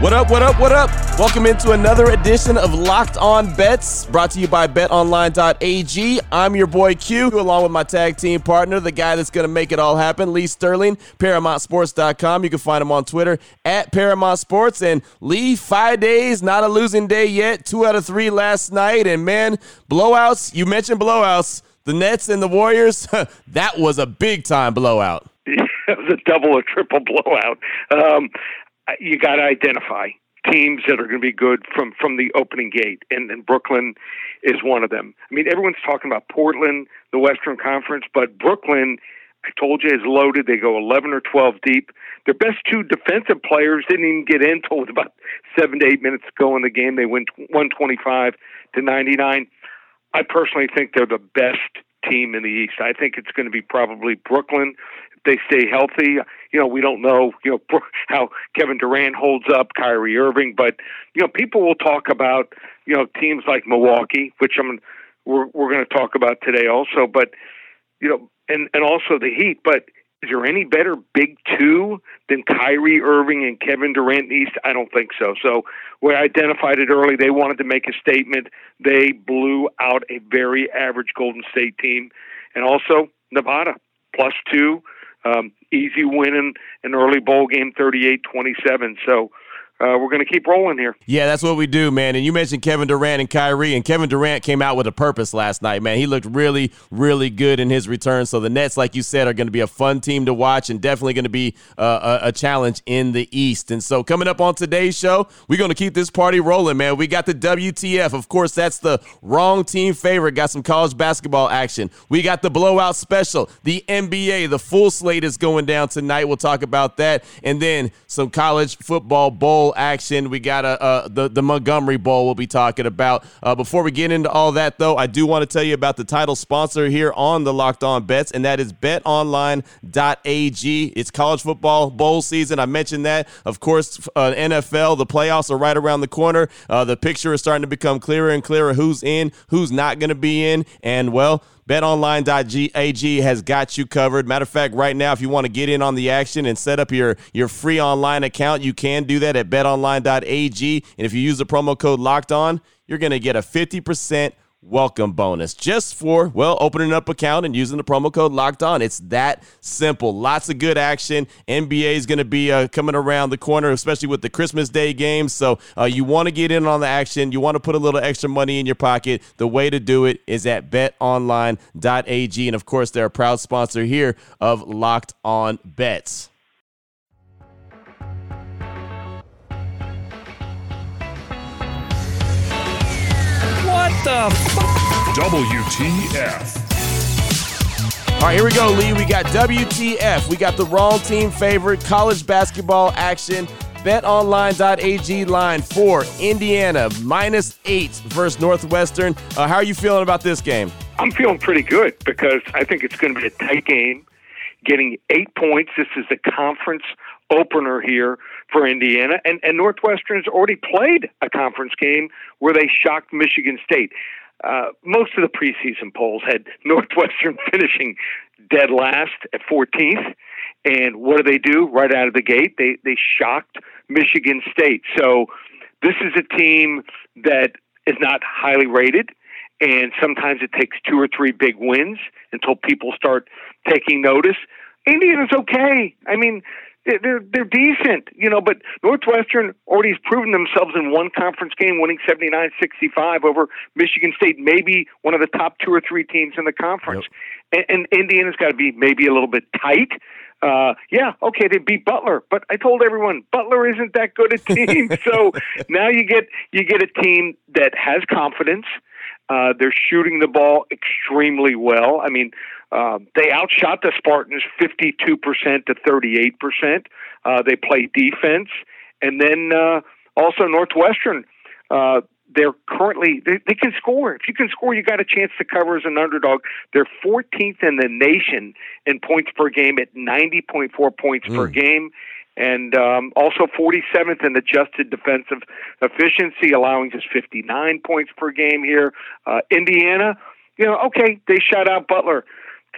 What up, what up, what up? Welcome into another edition of Locked On Bets, brought to you by betonline.ag. I'm your boy Q, along with my tag team partner, the guy that's going to make it all happen, Lee Sterling, ParamountSports.com. You can find him on Twitter at Paramount Sports. And Lee, five days, not a losing day yet, two out of three last night. And man, blowouts, you mentioned blowouts. The Nets and the Warriors, that was a big time blowout. it was a double or triple blowout. Um, you got to identify teams that are going to be good from from the opening gate, and, and Brooklyn is one of them. I mean, everyone's talking about Portland, the Western Conference, but Brooklyn, I told you, is loaded. They go 11 or 12 deep. Their best two defensive players didn't even get in until about seven to eight minutes ago in the game. They went 125 to 99. I personally think they're the best team in the East. I think it's going to be probably Brooklyn they stay healthy you know, we don't know, you know, how Kevin Durant holds up, Kyrie Irving, but you know, people will talk about, you know, teams like Milwaukee, which I'm we're we're going to talk about today also, but you know, and and also the Heat, but is there any better big two than Kyrie Irving and Kevin Durant East? I don't think so. So we identified it early. They wanted to make a statement. They blew out a very average Golden State team. And also Nevada, plus two um, easy win in an early bowl game, 38-27. So uh, we're going to keep rolling here. Yeah, that's what we do, man. And you mentioned Kevin Durant and Kyrie, and Kevin Durant came out with a purpose last night, man. He looked really, really good in his return. So the Nets, like you said, are going to be a fun team to watch and definitely going to be uh, a, a, challenge in the East. And so coming up on today's show, we're going to keep this party rolling, man. We got the WTF. Of course, that's the wrong team favorite. Got some college basketball action. We got the blowout special, the NBA. The full slate is going down tonight. We'll talk about that. And then some college football bowl action. We got a, a the the Montgomery Bowl we'll be talking about. Uh, before we get into all that, though, I do want to tell you about the title sponsor here on the Locked On Bets, and that is BetOnline.ag. It's college football bowl season. I mentioned that. Of course, uh, NFL, the playoffs are right around the corner. Uh, the picture is starting to become clearer and clearer. Who's in? Who's not going to be in? And well BetOnline.ag has got you covered. Matter of fact, right now, if you want to get in on the action and set up your, your free online account, you can do that at betonline.ag. And if you use the promo code locked on, you're going to get a 50% welcome bonus just for well opening up account and using the promo code locked on. It's that simple. Lots of good action. Nba is going to be uh, coming around the corner especially with the christmas day games. So uh, you want to get in on the action. You want to put a little extra money in your pocket. The way to do it is at betonline.ag and of course they're a proud sponsor here of locked on bets the f- WTF. All right, here we go, Lee. We got WTF. We got the wrong team favorite college basketball action. BetOnline.ag line for Indiana minus eight versus Northwestern. Uh, how are you feeling about this game? I'm feeling pretty good because I think it's going to be a tight game. Getting eight points. This is the conference opener here for Indiana. And, and Northwestern's already played a conference game where they shocked Michigan State. Uh, most of the preseason polls had Northwestern finishing dead last at 14th. And what do they do right out of the gate? They they shocked Michigan State. So this is a team that is not highly rated, and sometimes it takes two or three big wins until people start taking notice. Indiana's okay. I mean, they're they're decent, you know. But Northwestern already has proven themselves in one conference game, winning 79-65 over Michigan State, maybe one of the top two or three teams in the conference. Yep. And, and Indiana's got to be maybe a little bit tight. Uh, yeah, okay, they beat Butler, but I told everyone Butler isn't that good a team. so now you get you get a team that has confidence. Uh, they're shooting the ball extremely well. I mean, uh, they outshot the Spartans 52% to 38%. Uh, they play defense. And then uh, also Northwestern, uh, they're currently they, they can score. If you can score, you got a chance to cover as an underdog. They're 14th in the nation in points per game at 90.4 points mm. per game, and um, also 47th in adjusted defensive efficiency, allowing just 59 points per game here. Uh, Indiana, you know, okay, they shut out Butler.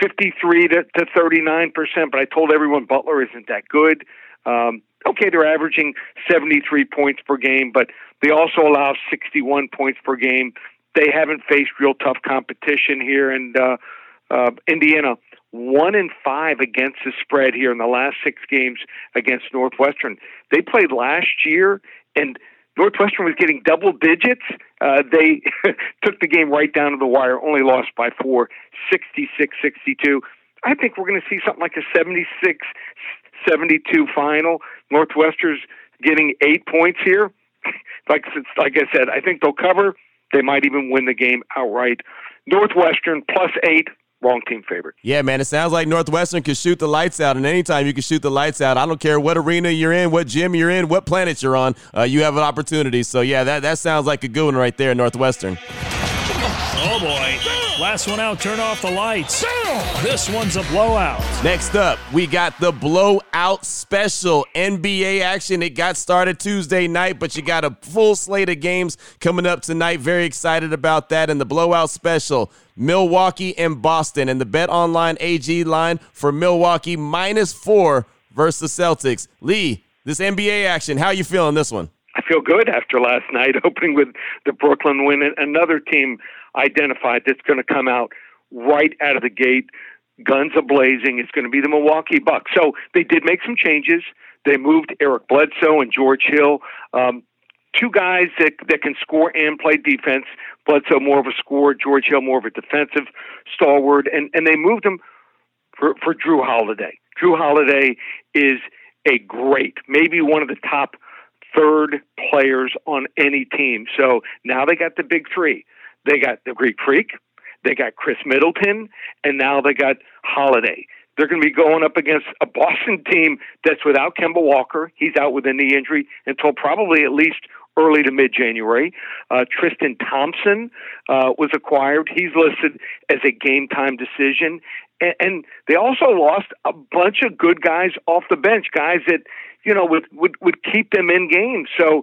53 to, to 39 percent, but I told everyone Butler isn't that good. Um, okay, they're averaging 73 points per game, but they also allow 61 points per game. They haven't faced real tough competition here, and uh, uh, Indiana one in five against the spread here in the last six games against Northwestern. They played last year, and Northwestern was getting double digits. Uh, they took the game right down to the wire, only lost by four, 66 62. I think we're going to see something like a 76 72 final. Northwestern's getting eight points here. like, like I said, I think they'll cover. They might even win the game outright. Northwestern plus eight, wrong team favorite. Yeah, man, it sounds like Northwestern can shoot the lights out, and anytime you can shoot the lights out, I don't care what arena you're in, what gym you're in, what planet you're on, uh, you have an opportunity. So yeah, that that sounds like a good one right there, Northwestern. Oh boy. Last one out, turn off the lights. This one's a blowout. Next up, we got the blowout special NBA action. It got started Tuesday night, but you got a full slate of games coming up tonight. Very excited about that. And the blowout special, Milwaukee and Boston. And the Bet Online AG line for Milwaukee minus four versus the Celtics. Lee, this NBA action, how you feeling this one? I feel good after last night, opening with the Brooklyn win. Another team identified that's going to come out right out of the gate, guns a blazing. It's going to be the Milwaukee Bucks. So they did make some changes. They moved Eric Bledsoe and George Hill. Um, two guys that that can score and play defense. Bledsoe more of a scorer, George Hill more of a defensive stalwart, and and they moved him for for Jrue Holiday. Jrue Holiday is a great, maybe one of the top third players on any team. So now they got the big three. They got the Greek Freak, they got Khris Middleton, and now they got Holiday. They're going to be going up against a Boston team that's without Kemba Walker. He's out with a knee injury until probably at least early to mid January. Uh, Tristan Thompson uh, was acquired. He's listed as a game time decision. And, and they also lost a bunch of good guys off the bench, guys that, you know, would, would, would keep them in games. So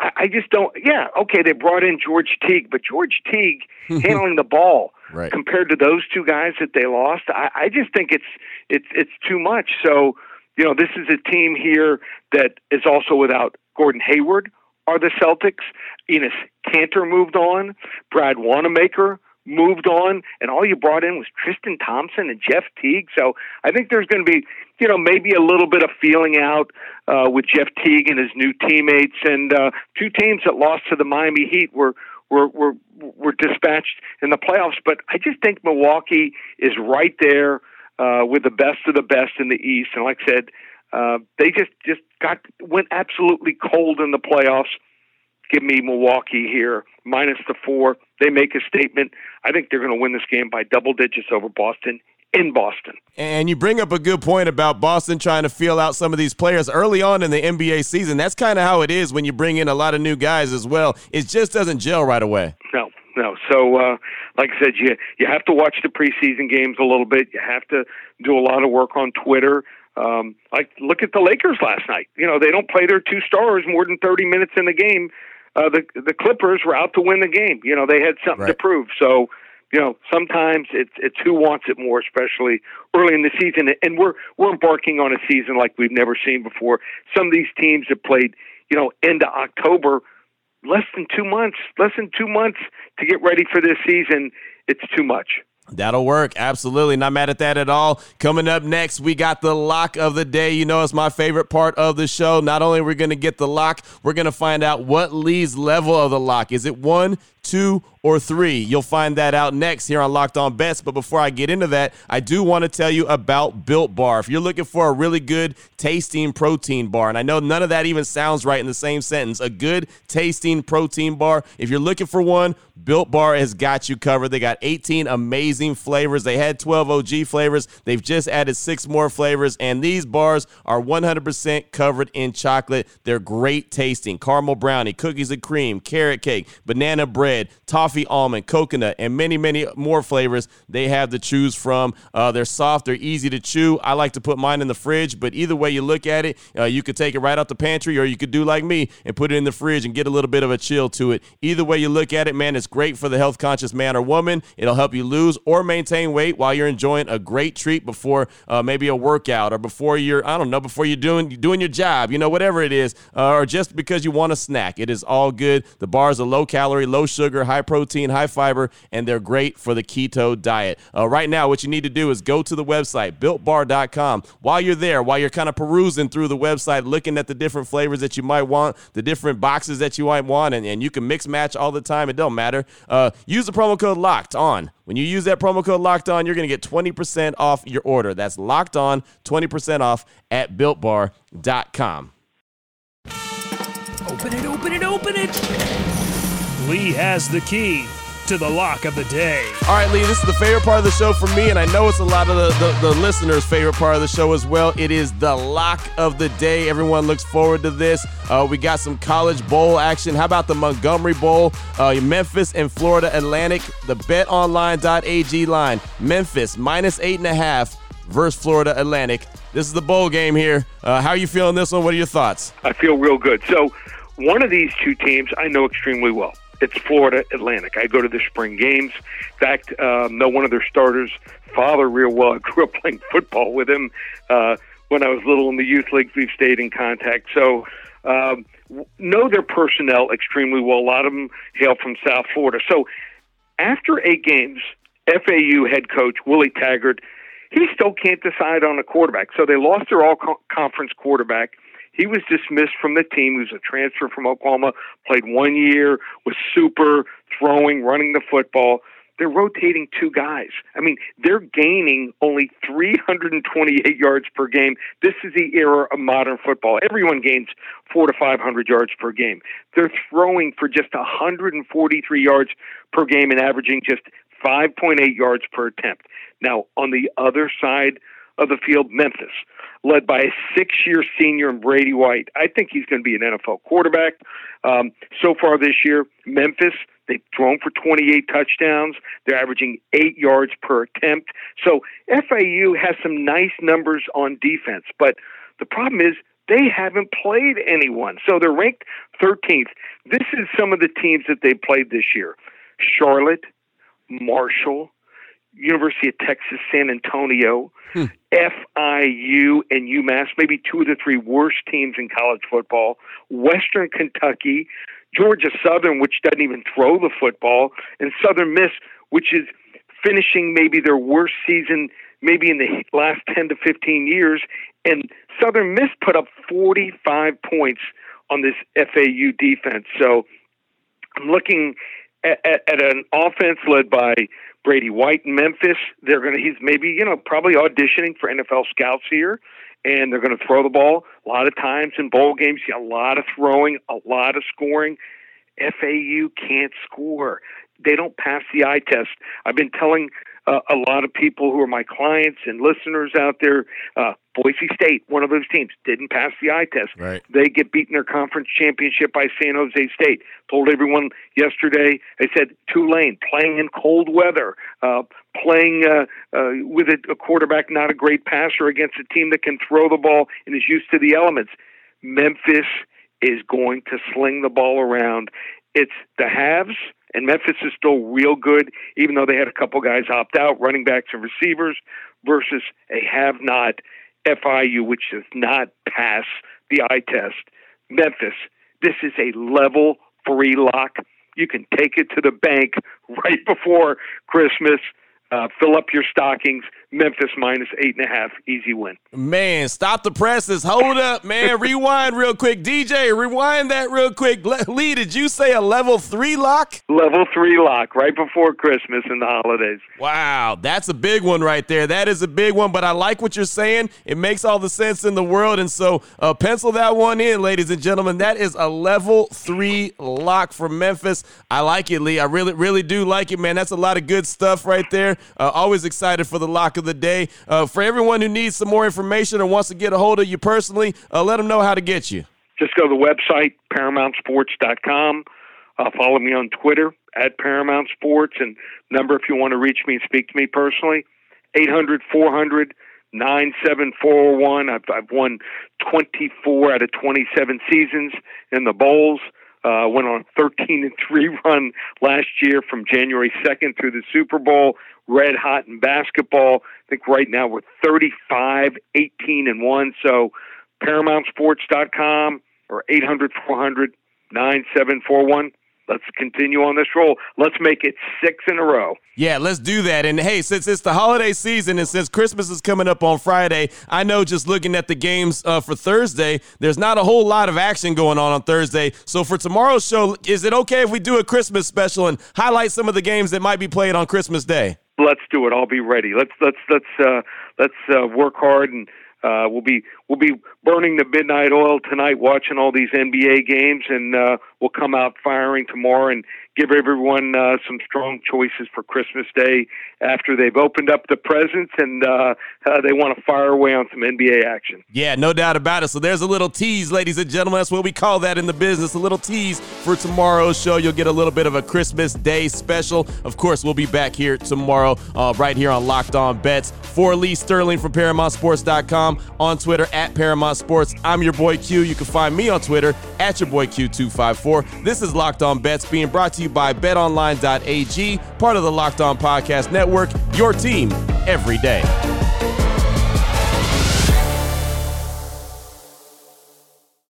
I, I just don't. Yeah, okay, they brought in George Teague, but George Teague handling the ball right. compared to those two guys that they lost, I, I just think it's it's it's too much. So you know, this is a team here that is also without Gordon Hayward. Are the Celtics? Enes Kanter moved on. Brad Wanamaker moved on, and all you brought in was Tristan Thompson and Jeff Teague. So I think there's going to be, you know, maybe a little bit of feeling out uh, with Jeff Teague and his new teammates. And uh, two teams that lost to the Miami Heat were were were were dispatched in the playoffs. But I just think Milwaukee is right there uh, with the best of the best in the East. And like I said, uh, they just just got went absolutely cold in the playoffs give me Milwaukee here minus the four. They make a statement. I think they're going to win this game by double digits over Boston in Boston. And you bring up a good point about Boston trying to feel out some of these players early on in the NBA season. That's kind of how it is when you bring in a lot of new guys as well. It just doesn't gel right away. No, no. So, uh, like I said, you you have to watch the preseason games a little bit. You have to do a lot of work on Twitter. Um, like look at the Lakers last night. You know they don't play their two stars more than thirty minutes in the game uh, the the Clippers were out to win the game. You know, they had something right. to prove. So, you know, sometimes it's it's who wants it more, especially early in the season. And we're we're embarking on a season like we've never seen before. Some of these teams have played, you know, into October, less than two months, less than two months to get ready for this season. It's too much. That'll work. Absolutely. Not mad at that at all. Coming up next, we got the lock of the day. You know, it's my favorite part of the show. Not only are we going to get the lock, we're going to find out what Lee's level of the lock. Is it one, two, or three? You'll find that out next here on Locked On Bets. But before I get into that, I do want to tell you about Built Bar. If you're looking for a really good tasting protein bar, and I know none of that even sounds right in the same sentence, a good tasting protein bar, if you're looking for one, Built Bar has got you covered. They got 18 amazing flavors. They had 12 OG flavors. They've just added six more flavors, and these bars are 100% covered in chocolate. They're great tasting. Caramel brownie, cookies and cream, carrot cake, banana bread, toffee almond, coconut, and many, many more flavors they have to choose from. Uh, they're soft, they're easy to chew. I like to put mine in the fridge, but either way you look at it, uh, you could take it right out the pantry, or you could do like me and put it in the fridge and get a little bit of a chill to it. Either way you look at it, man, it's great for the health conscious man or woman. It'll help you lose or maintain weight while you're enjoying a great treat before uh, maybe a workout or before you're, I don't know, before you're doing doing your job, you know, whatever it is, uh, or just because you want a snack. It is all good. The bars are low calorie, low sugar, high protein, high fiber, and they're great for the keto diet. Uh, right now, what you need to do is go to the website, builtbar.com. While you're there, while you're kind of perusing through the website, looking at the different flavors that you might want, the different boxes that you might want, and, and you can mix match all the time. It don't matter. Uh, use the promo code locked on. When you use that promo code locked on, you're going to get 20% off your order. That's locked on, 20% off at builtbar.com. Open it, open it, open it. Lee has the key to the lock of the day. All right, Lee, this is the favorite part of the show for me, and I know it's a lot of the, the, the, listeners' favorite part of the show as well. It is the lock of the day. Everyone looks forward to this. Uh, we got some college bowl action. How about the Montgomery Bowl? Uh, Memphis and Florida Atlantic. The betonline.ag line. Memphis minus eight and a half versus Florida Atlantic. This is the bowl game here. Uh, how are you feeling this one? What are your thoughts? I feel real good. So, one of these two teams I know extremely well. It's Florida Atlantic. I go to the spring games. In fact, um, know one of their starters' father real well. I grew up playing football with him uh, when I was little in the youth leagues. We've stayed in contact. So, um, know their personnel extremely well. A lot of them hail from South Florida. So, after eight games, FAU head coach Willie Taggart, he still can't decide on a quarterback. So they lost their all conference quarterback. He was dismissed from the team. He was a transfer from Oklahoma, played one year, was super throwing, running the football. They're rotating two guys. I mean, they're gaining only 328 yards per game. This is the era of modern football. Everyone gains four to 500 yards per game. They're throwing for just 143 yards per game and averaging just 5.8 yards per attempt. Now, on the other side of the field, Memphis led by a six year senior in Brady White. I think he's going to be an NFL quarterback. Um, so far this year, Memphis, they've thrown for 28 touchdowns. They're averaging eight yards per attempt. So FAU has some nice numbers on defense, but the problem is they haven't played anyone. So they're ranked 13th. This is some of the teams that they played this year Charlotte, Marshall, University of Texas San Antonio, hmm. FIU, and UMass, maybe two of the three worst teams in college football, Western Kentucky, Georgia Southern, which doesn't even throw the football, and Southern Miss, which is finishing maybe their worst season maybe in the last 10 to 15 years. And Southern Miss put up 45 points on this FAU defense. So I'm looking at, at, an offense led by Brady White in Memphis. They're going to he's maybe you know probably auditioning for NFL scouts here, and they're going to throw the ball a lot of times in bowl games. a lot of throwing, a lot of scoring. FAU can't score. They don't pass the eye test. I've been telling uh, a lot of people who are my clients and listeners out there. Uh, Boise State, one of those teams, didn't pass the eye test. Right. They get beaten their conference championship by San Jose State. Told everyone yesterday. I said Tulane playing in cold weather, uh, playing uh, uh, with a, a quarterback not a great passer against a team that can throw the ball and is used to the elements. Memphis is going to sling the ball around. It's the haves and Memphis is still real good, even though they had a couple guys opt out, running backs and receivers, versus a have not FIU, which does not pass the eye test. Memphis, this is a level three lock. You can take it to the bank right before Christmas. Uh, fill up your stockings. Memphis minus eight and a half, easy win. Man, stop the presses. Hold up, man. rewind real quick. DJ, rewind that real quick. Lee, did you say a level three lock? Level three lock right before Christmas and the holidays. Wow, that's a big one right there. That is a big one, but I like what you're saying. It makes all the sense in the world. And so uh, pencil that one in, ladies and gentlemen. That is a level three lock for Memphis. I like it, Lee. I really, really do like it, man. That's a lot of good stuff right there. Uh, always excited for the lock of the day. Uh, for everyone who needs some more information or wants to get a hold of you personally, uh, let them know how to get you. Just go to the website, ParamountSports.com. Uh, follow me on Twitter at Paramount Sports. And number if you want to reach me and speak to me personally, 800 400 9741. I've, I've won 24 out of 27 seasons in the Bowls. Uh, went on a 13 and 3 run last year from January 2nd through the Super Bowl. Red hot in basketball. I think right now we're 35, 18 and 1. So ParamountSports.com or 800 400 9741 let's continue on this roll. Let's make it six in a row. Yeah, let's do that. And hey, since it's the holiday season and since Christmas is coming up on Friday, I know just looking at the games uh, for Thursday, there's not a whole lot of action going on on Thursday. So for tomorrow's show, is it okay if we do a Christmas special and highlight some of the games that might be played on Christmas Day? Let's do it. I'll be ready. Let's let's let's uh, let's uh, work hard and uh, we'll be we'll be burning the midnight oil tonight, watching all these NBA games, and uh, we'll come out firing tomorrow and give everyone uh, some strong choices for Christmas Day after they've opened up the presents and uh, uh, they want to fire away on some NBA action. Yeah, no doubt about it. So there's a little tease, ladies and gentlemen. That's what we call that in the business. A little tease for tomorrow's show. You'll get a little bit of a Christmas Day special. Of course, we'll be back here tomorrow, uh, right here on Locked On Bets. For Lee Sterling from ParamountSports.com on Twitter at Paramount Sports. I'm your boy Q. You can find me on Twitter at your boy Q254. This is Locked On Bets being brought to you by BetOnline.ag, part of the Locked On Podcast Network. Your team every day.